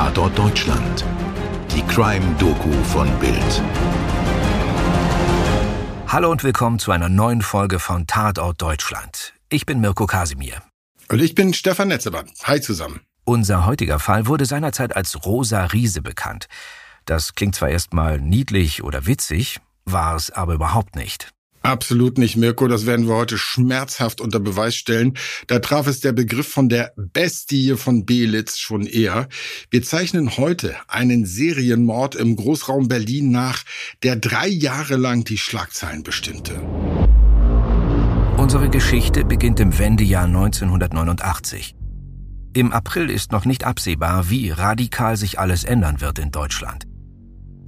Tatort Deutschland. Die Crime-Doku von Bild. Hallo und willkommen zu einer neuen Folge von Tatort Deutschland. Ich bin Mirko Kasimir. Und ich bin Stefan Netzemann. Hi zusammen. Unser heutiger Fall wurde seinerzeit als Rosa Riese bekannt. Das klingt zwar erstmal niedlich oder witzig, war es aber überhaupt nicht. Absolut nicht, Mirko. Das werden wir heute schmerzhaft unter Beweis stellen. Da traf es der Begriff von der Bestie von Belitz schon eher. Wir zeichnen heute einen Serienmord im Großraum Berlin nach, der drei Jahre lang die Schlagzeilen bestimmte. Unsere Geschichte beginnt im Wendejahr 1989. Im April ist noch nicht absehbar, wie radikal sich alles ändern wird in Deutschland.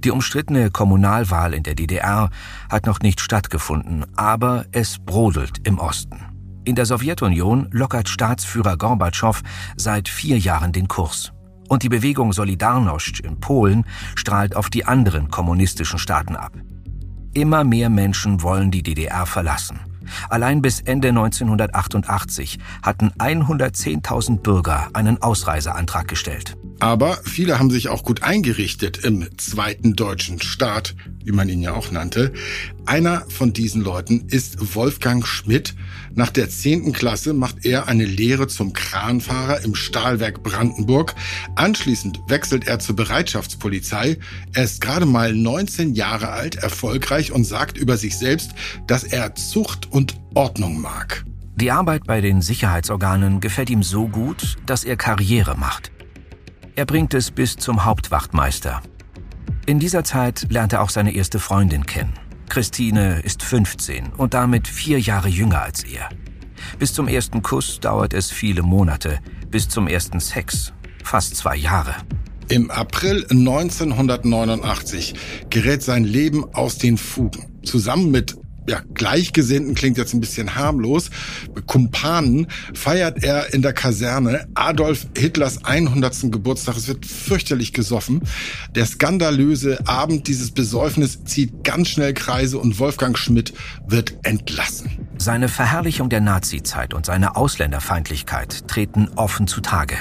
Die umstrittene Kommunalwahl in der DDR hat noch nicht stattgefunden, aber es brodelt im Osten. In der Sowjetunion lockert Staatsführer Gorbatschow seit vier Jahren den Kurs. Und die Bewegung Solidarność in Polen strahlt auf die anderen kommunistischen Staaten ab. Immer mehr Menschen wollen die DDR verlassen. Allein bis Ende 1988 hatten 110.000 Bürger einen Ausreiseantrag gestellt. Aber viele haben sich auch gut eingerichtet im zweiten deutschen Staat, wie man ihn ja auch nannte. Einer von diesen Leuten ist Wolfgang Schmidt. Nach der zehnten Klasse macht er eine Lehre zum Kranfahrer im Stahlwerk Brandenburg. Anschließend wechselt er zur Bereitschaftspolizei. Er ist gerade mal 19 Jahre alt, erfolgreich und sagt über sich selbst, dass er Zucht und Ordnung mag. Die Arbeit bei den Sicherheitsorganen gefällt ihm so gut, dass er Karriere macht. Er bringt es bis zum Hauptwachtmeister. In dieser Zeit lernt er auch seine erste Freundin kennen. Christine ist 15 und damit vier Jahre jünger als er. Bis zum ersten Kuss dauert es viele Monate, bis zum ersten Sex fast zwei Jahre. Im April 1989 gerät sein Leben aus den Fugen. Zusammen mit ja, Gleichgesinnten klingt jetzt ein bisschen harmlos, Kumpanen feiert er in der Kaserne Adolf Hitlers 100. Geburtstag. Es wird fürchterlich gesoffen. Der skandalöse Abend dieses Besäufnis zieht ganz schnell Kreise und Wolfgang Schmidt wird entlassen. Seine Verherrlichung der Nazizeit und seine Ausländerfeindlichkeit treten offen zutage.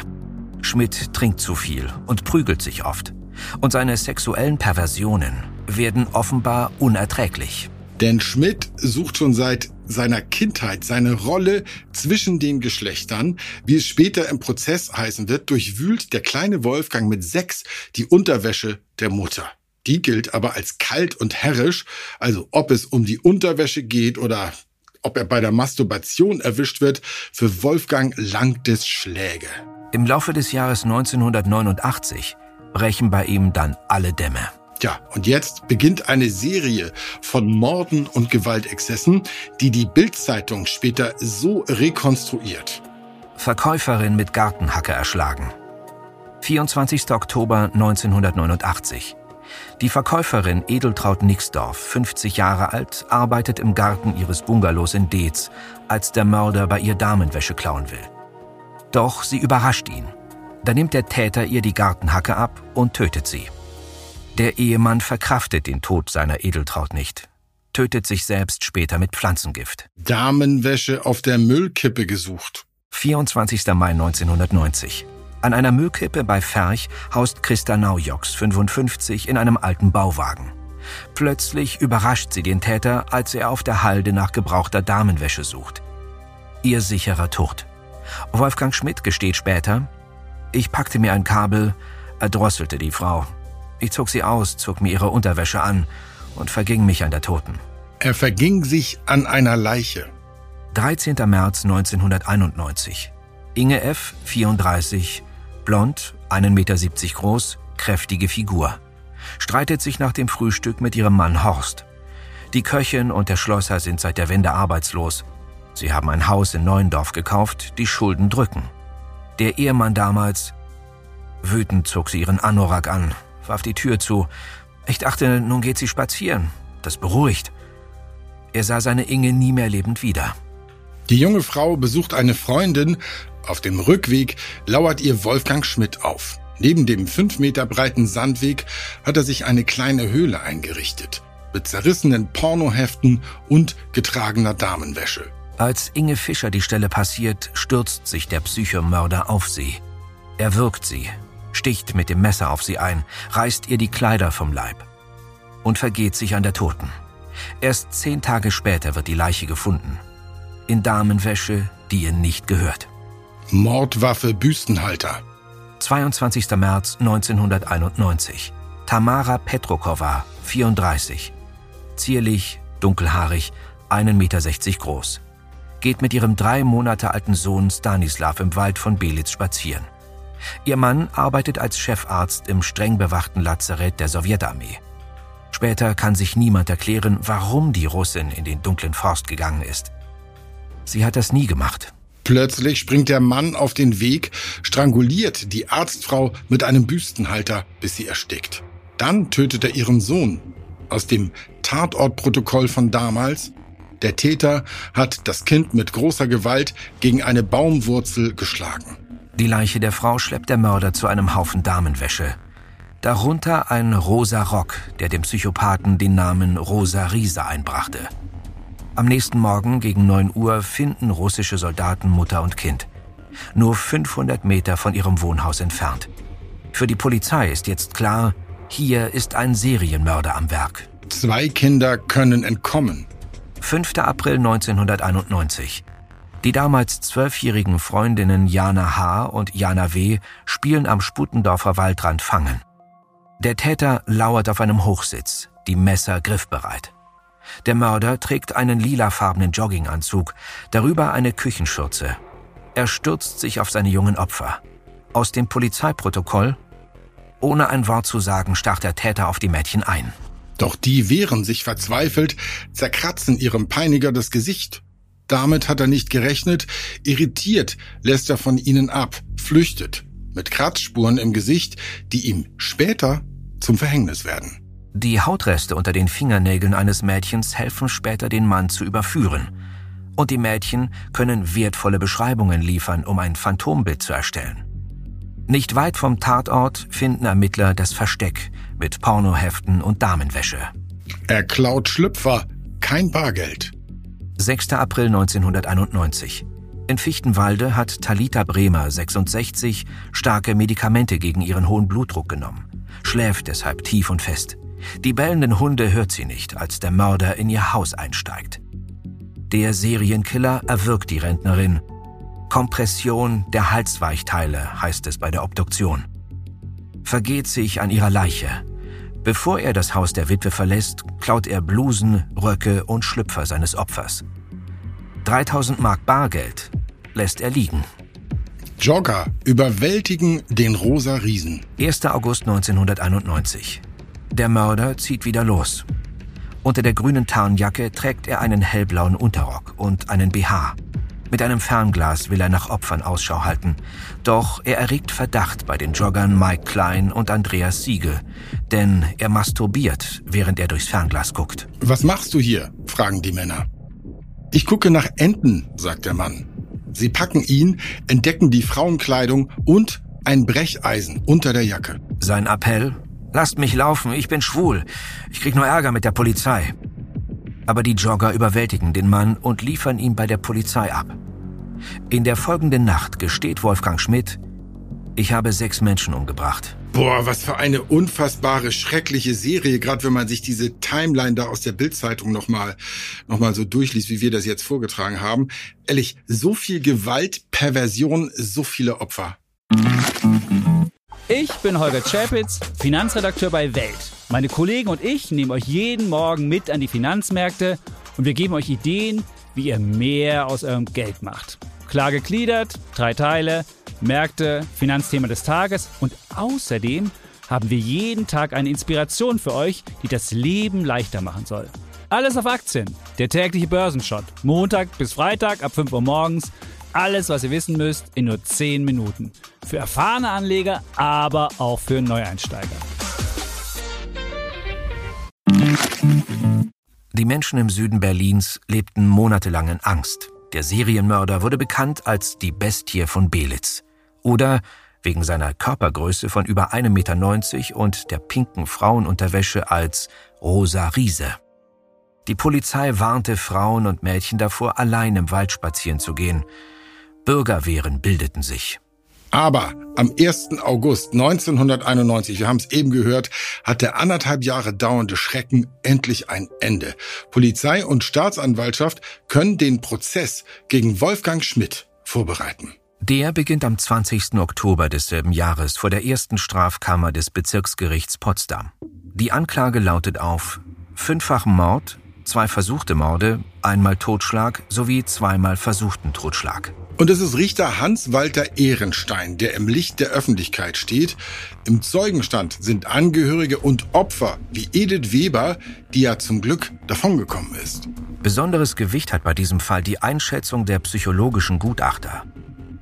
Schmidt trinkt zu viel und prügelt sich oft. Und seine sexuellen Perversionen werden offenbar unerträglich. Denn Schmidt sucht schon seit seiner Kindheit seine Rolle zwischen den Geschlechtern. Wie es später im Prozess heißen wird, durchwühlt der kleine Wolfgang mit sechs die Unterwäsche der Mutter. Die gilt aber als kalt und herrisch, also ob es um die Unterwäsche geht oder ob er bei der Masturbation erwischt wird, für Wolfgang langt es Schläge. Im Laufe des Jahres 1989 brechen bei ihm dann alle Dämme. Ja, und jetzt beginnt eine Serie von Morden und Gewaltexzessen, die die Bildzeitung später so rekonstruiert. Verkäuferin mit Gartenhacke erschlagen. 24. Oktober 1989. Die Verkäuferin Edeltraut Nixdorf, 50 Jahre alt, arbeitet im Garten ihres Bungalows in Deetz, als der Mörder bei ihr Damenwäsche klauen will. Doch sie überrascht ihn. Da nimmt der Täter ihr die Gartenhacke ab und tötet sie. Der Ehemann verkraftet den Tod seiner Edeltraut nicht, tötet sich selbst später mit Pflanzengift. Damenwäsche auf der Müllkippe gesucht. 24. Mai 1990. An einer Müllkippe bei Ferch haust Christa Naujoks, 55, in einem alten Bauwagen. Plötzlich überrascht sie den Täter, als er auf der Halde nach gebrauchter Damenwäsche sucht. Ihr sicherer Tod. Wolfgang Schmidt gesteht später, ich packte mir ein Kabel, erdrosselte die Frau, ich zog sie aus, zog mir ihre Unterwäsche an und verging mich an der Toten. Er verging sich an einer Leiche. 13. März 1991. Inge F., 34, blond, 1,70 Meter groß, kräftige Figur. Streitet sich nach dem Frühstück mit ihrem Mann Horst. Die Köchin und der Schlosser sind seit der Wende arbeitslos. Sie haben ein Haus in Neuendorf gekauft, die Schulden drücken. Der Ehemann damals. Wütend zog sie ihren Anorak an, warf die Tür zu. Ich dachte, nun geht sie spazieren. Das beruhigt. Er sah seine Inge nie mehr lebend wieder. Die junge Frau besucht eine Freundin. Auf dem Rückweg lauert ihr Wolfgang Schmidt auf. Neben dem fünf Meter breiten Sandweg hat er sich eine kleine Höhle eingerichtet. Mit zerrissenen Pornoheften und getragener Damenwäsche. Als Inge Fischer die Stelle passiert, stürzt sich der Psychomörder auf sie. Er wirkt sie, sticht mit dem Messer auf sie ein, reißt ihr die Kleider vom Leib und vergeht sich an der Toten. Erst zehn Tage später wird die Leiche gefunden. In Damenwäsche, die ihr nicht gehört. Mordwaffe Büstenhalter. 22. März 1991. Tamara Petrokova, 34. Zierlich, dunkelhaarig, 1,60 Meter groß. Geht mit ihrem drei Monate alten Sohn Stanislav im Wald von Belitz spazieren. Ihr Mann arbeitet als Chefarzt im streng bewachten Lazarett der Sowjetarmee. Später kann sich niemand erklären, warum die Russin in den dunklen Forst gegangen ist. Sie hat das nie gemacht. Plötzlich springt der Mann auf den Weg, stranguliert die Arztfrau mit einem Büstenhalter, bis sie erstickt. Dann tötet er ihren Sohn. Aus dem Tatortprotokoll von damals. Der Täter hat das Kind mit großer Gewalt gegen eine Baumwurzel geschlagen. Die Leiche der Frau schleppt der Mörder zu einem Haufen Damenwäsche. Darunter ein rosa Rock, der dem Psychopathen den Namen Rosa Riese einbrachte. Am nächsten Morgen gegen 9 Uhr finden russische Soldaten Mutter und Kind. Nur 500 Meter von ihrem Wohnhaus entfernt. Für die Polizei ist jetzt klar, hier ist ein Serienmörder am Werk. Zwei Kinder können entkommen. 5. April 1991. Die damals zwölfjährigen Freundinnen Jana H. und Jana W. spielen am Sputendorfer Waldrand Fangen. Der Täter lauert auf einem Hochsitz, die Messer griffbereit. Der Mörder trägt einen lilafarbenen Jogginganzug, darüber eine Küchenschürze. Er stürzt sich auf seine jungen Opfer. Aus dem Polizeiprotokoll ohne ein Wort zu sagen, stach der Täter auf die Mädchen ein. Doch die wehren sich verzweifelt, zerkratzen ihrem Peiniger das Gesicht. Damit hat er nicht gerechnet, irritiert lässt er von ihnen ab, flüchtet, mit Kratzspuren im Gesicht, die ihm später zum Verhängnis werden. Die Hautreste unter den Fingernägeln eines Mädchens helfen später den Mann zu überführen. Und die Mädchen können wertvolle Beschreibungen liefern, um ein Phantombild zu erstellen. Nicht weit vom Tatort finden Ermittler das Versteck mit Pornoheften und Damenwäsche. Er klaut Schlüpfer, kein Bargeld. 6. April 1991. In Fichtenwalde hat Talita Bremer, 66, starke Medikamente gegen ihren hohen Blutdruck genommen, schläft deshalb tief und fest. Die bellenden Hunde hört sie nicht, als der Mörder in ihr Haus einsteigt. Der Serienkiller erwürgt die Rentnerin. Kompression der Halsweichteile heißt es bei der Obduktion. Vergeht sich an ihrer Leiche. Bevor er das Haus der Witwe verlässt, klaut er Blusen, Röcke und Schlüpfer seines Opfers. 3000 Mark Bargeld lässt er liegen. Jogger überwältigen den rosa Riesen. 1. August 1991. Der Mörder zieht wieder los. Unter der grünen Tarnjacke trägt er einen hellblauen Unterrock und einen BH. Mit einem Fernglas will er nach Opfern Ausschau halten. Doch er erregt Verdacht bei den Joggern Mike Klein und Andreas Siegel. Denn er masturbiert, während er durchs Fernglas guckt. Was machst du hier? fragen die Männer. Ich gucke nach Enten, sagt der Mann. Sie packen ihn, entdecken die Frauenkleidung und ein Brecheisen unter der Jacke. Sein Appell, Lasst mich laufen, ich bin schwul. Ich krieg nur Ärger mit der Polizei. Aber die Jogger überwältigen den Mann und liefern ihn bei der Polizei ab. In der folgenden Nacht gesteht Wolfgang Schmidt, ich habe sechs Menschen umgebracht. Boah, was für eine unfassbare, schreckliche Serie, gerade wenn man sich diese Timeline da aus der Bildzeitung nochmal noch mal so durchliest, wie wir das jetzt vorgetragen haben. Ehrlich, so viel Gewalt, Perversion, so viele Opfer. Ich bin Holger Czapitz, Finanzredakteur bei Welt. Meine Kollegen und ich nehmen euch jeden Morgen mit an die Finanzmärkte und wir geben euch Ideen, wie ihr mehr aus eurem Geld macht. Klar gegliedert, drei Teile, Märkte, Finanzthema des Tages und außerdem haben wir jeden Tag eine Inspiration für euch, die das Leben leichter machen soll. Alles auf Aktien, der tägliche Börsenshot, Montag bis Freitag ab 5 Uhr morgens alles, was ihr wissen müsst, in nur 10 Minuten. Für erfahrene Anleger, aber auch für Neueinsteiger. Die Menschen im Süden Berlins lebten monatelang in Angst. Der Serienmörder wurde bekannt als die Bestie von Belitz. Oder wegen seiner Körpergröße von über 1,90 Meter und der pinken Frauenunterwäsche als Rosa Riese. Die Polizei warnte Frauen und Mädchen davor, allein im Wald spazieren zu gehen. Bürgerwehren bildeten sich. Aber am 1. August 1991, wir haben es eben gehört, hat der anderthalb Jahre dauernde Schrecken endlich ein Ende. Polizei und Staatsanwaltschaft können den Prozess gegen Wolfgang Schmidt vorbereiten. Der beginnt am 20. Oktober desselben Jahres vor der ersten Strafkammer des Bezirksgerichts Potsdam. Die Anklage lautet auf fünffachen Mord, zwei versuchte Morde, einmal Totschlag sowie zweimal versuchten Totschlag. Und es ist Richter Hans-Walter Ehrenstein, der im Licht der Öffentlichkeit steht. Im Zeugenstand sind Angehörige und Opfer wie Edith Weber, die ja zum Glück davongekommen ist. Besonderes Gewicht hat bei diesem Fall die Einschätzung der psychologischen Gutachter.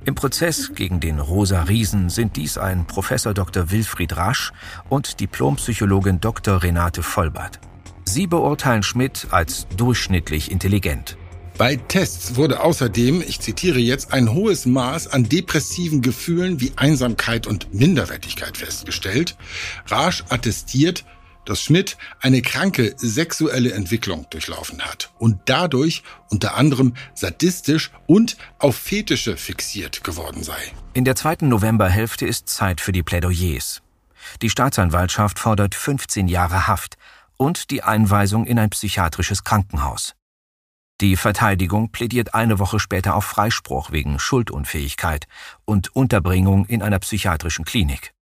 Im Prozess gegen den Rosa Riesen sind dies ein Professor Dr. Wilfried Rasch und Diplompsychologin Dr. Renate Vollbart. Sie beurteilen Schmidt als durchschnittlich intelligent. Bei Tests wurde außerdem, ich zitiere jetzt, ein hohes Maß an depressiven Gefühlen wie Einsamkeit und Minderwertigkeit festgestellt. Rasch attestiert, dass Schmidt eine kranke sexuelle Entwicklung durchlaufen hat und dadurch unter anderem sadistisch und auf Fetische fixiert geworden sei. In der zweiten Novemberhälfte ist Zeit für die Plädoyers. Die Staatsanwaltschaft fordert 15 Jahre Haft und die Einweisung in ein psychiatrisches Krankenhaus. Die Verteidigung plädiert eine Woche später auf Freispruch wegen Schuldunfähigkeit und Unterbringung in einer psychiatrischen Klinik.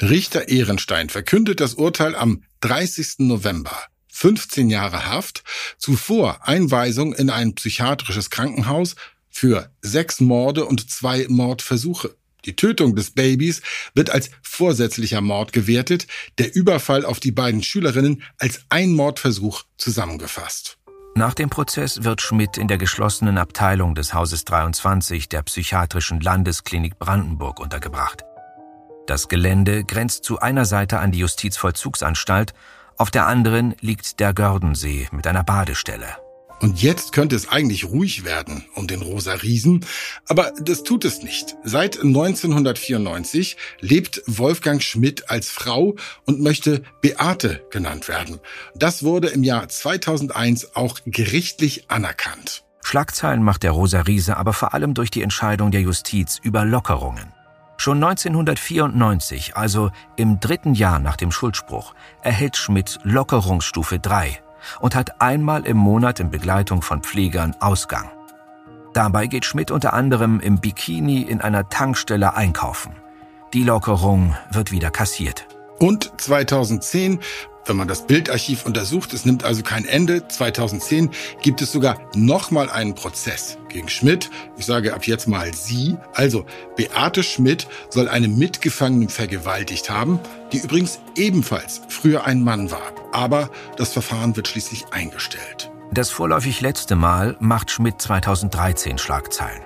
Richter Ehrenstein verkündet das Urteil am 30. November. 15 Jahre Haft, zuvor Einweisung in ein psychiatrisches Krankenhaus für sechs Morde und zwei Mordversuche. Die Tötung des Babys wird als vorsätzlicher Mord gewertet, der Überfall auf die beiden Schülerinnen als ein Mordversuch zusammengefasst. Nach dem Prozess wird Schmidt in der geschlossenen Abteilung des Hauses 23 der Psychiatrischen Landesklinik Brandenburg untergebracht. Das Gelände grenzt zu einer Seite an die Justizvollzugsanstalt, auf der anderen liegt der Gördensee mit einer Badestelle. Und jetzt könnte es eigentlich ruhig werden um den Rosa Riesen, aber das tut es nicht. Seit 1994 lebt Wolfgang Schmidt als Frau und möchte Beate genannt werden. Das wurde im Jahr 2001 auch gerichtlich anerkannt. Schlagzeilen macht der Rosa Riese aber vor allem durch die Entscheidung der Justiz über Lockerungen. Schon 1994, also im dritten Jahr nach dem Schuldspruch, erhält Schmidt Lockerungsstufe 3 und hat einmal im Monat in Begleitung von Pflegern Ausgang. Dabei geht Schmidt unter anderem im Bikini in einer Tankstelle einkaufen. Die Lockerung wird wieder kassiert. Und 2010 wenn man das Bildarchiv untersucht, es nimmt also kein Ende. 2010 gibt es sogar nochmal einen Prozess gegen Schmidt. Ich sage ab jetzt mal sie. Also Beate Schmidt soll eine Mitgefangene vergewaltigt haben, die übrigens ebenfalls früher ein Mann war. Aber das Verfahren wird schließlich eingestellt. Das vorläufig letzte Mal macht Schmidt 2013 Schlagzeilen.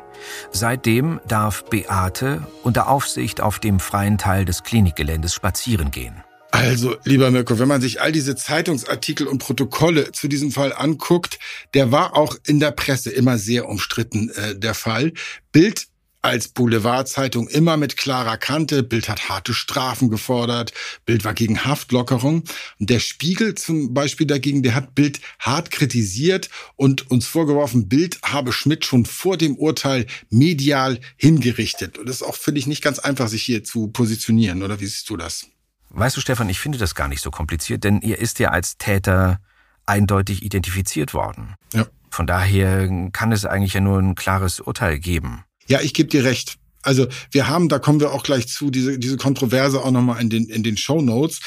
Seitdem darf Beate unter Aufsicht auf dem freien Teil des Klinikgeländes spazieren gehen. Also, lieber Mirko, wenn man sich all diese Zeitungsartikel und Protokolle zu diesem Fall anguckt, der war auch in der Presse immer sehr umstritten, äh, der Fall. Bild als Boulevardzeitung immer mit klarer Kante. Bild hat harte Strafen gefordert. Bild war gegen Haftlockerung. Und der Spiegel zum Beispiel dagegen, der hat Bild hart kritisiert und uns vorgeworfen, Bild habe Schmidt schon vor dem Urteil medial hingerichtet. Und das ist auch, finde ich, nicht ganz einfach, sich hier zu positionieren. Oder wie siehst du das? Weißt du, Stefan, ich finde das gar nicht so kompliziert, denn ihr ist ja als Täter eindeutig identifiziert worden. Ja. Von daher kann es eigentlich ja nur ein klares Urteil geben. Ja, ich gebe dir recht. Also wir haben, da kommen wir auch gleich zu, diese, diese Kontroverse auch nochmal in den, in den Show Notes.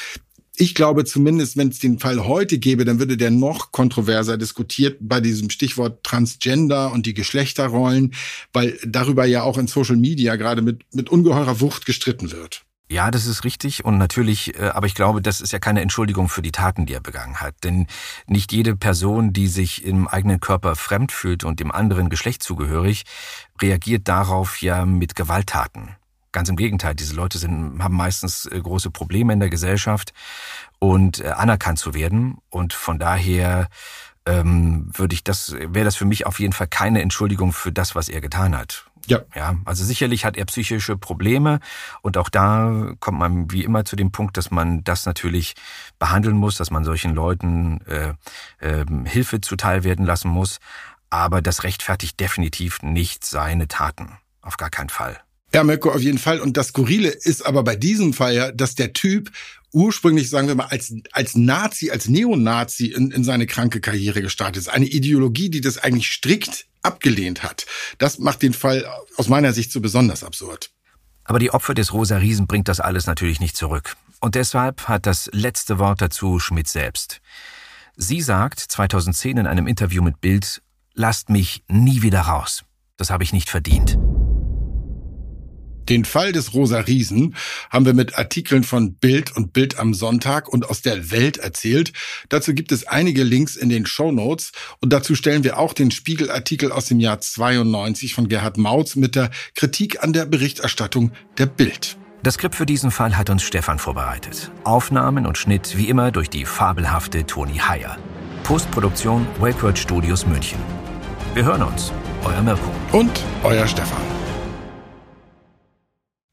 Ich glaube zumindest, wenn es den Fall heute gäbe, dann würde der noch kontroverser diskutiert bei diesem Stichwort Transgender und die Geschlechterrollen, weil darüber ja auch in Social Media gerade mit, mit ungeheurer Wucht gestritten wird. Ja, das ist richtig und natürlich, äh, aber ich glaube, das ist ja keine Entschuldigung für die Taten, die er begangen hat. Denn nicht jede Person, die sich im eigenen Körper fremd fühlt und dem anderen Geschlecht zugehörig, reagiert darauf ja mit Gewalttaten. Ganz im Gegenteil, diese Leute sind, haben meistens äh, große Probleme in der Gesellschaft und äh, anerkannt zu werden. Und von daher ähm, würde ich das, wäre das für mich auf jeden Fall keine Entschuldigung für das, was er getan hat. Ja. Ja, also sicherlich hat er psychische Probleme und auch da kommt man wie immer zu dem Punkt, dass man das natürlich behandeln muss, dass man solchen Leuten äh, äh, Hilfe zuteil werden lassen muss. Aber das rechtfertigt definitiv nicht seine Taten. Auf gar keinen Fall. Ja, Mirko, auf jeden Fall. Und das Skurrile ist aber bei diesem Fall ja, dass der Typ ursprünglich, sagen wir mal, als, als Nazi, als Neonazi in, in seine kranke Karriere gestartet ist. Eine Ideologie, die das eigentlich strikt abgelehnt hat. Das macht den Fall aus meiner Sicht so besonders absurd. Aber die Opfer des Rosa Riesen bringt das alles natürlich nicht zurück. Und deshalb hat das letzte Wort dazu Schmidt selbst. Sie sagt 2010 in einem Interview mit Bild, lasst mich nie wieder raus. Das habe ich nicht verdient. Den Fall des Rosa Riesen haben wir mit Artikeln von Bild und Bild am Sonntag und aus der Welt erzählt. Dazu gibt es einige Links in den Show Notes und dazu stellen wir auch den Spiegelartikel aus dem Jahr 92 von Gerhard Mautz mit der Kritik an der Berichterstattung der Bild. Das Skript für diesen Fall hat uns Stefan vorbereitet. Aufnahmen und Schnitt wie immer durch die fabelhafte Toni Heyer. Postproduktion Wakeword Studios München. Wir hören uns. Euer Mirko. Und euer Stefan.